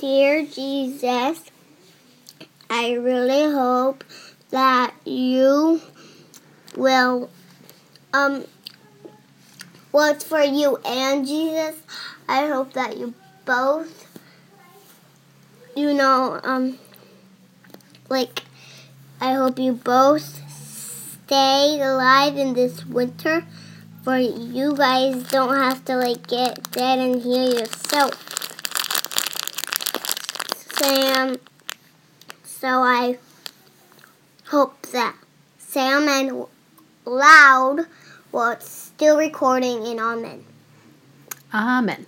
Dear Jesus, I really hope that you will um well it's for you and Jesus. I hope that you both you know um like I hope you both stay alive in this winter for you guys don't have to like get dead and heal yourself. Sam so I hope that Sam and Loud will still recording in Amen. Amen.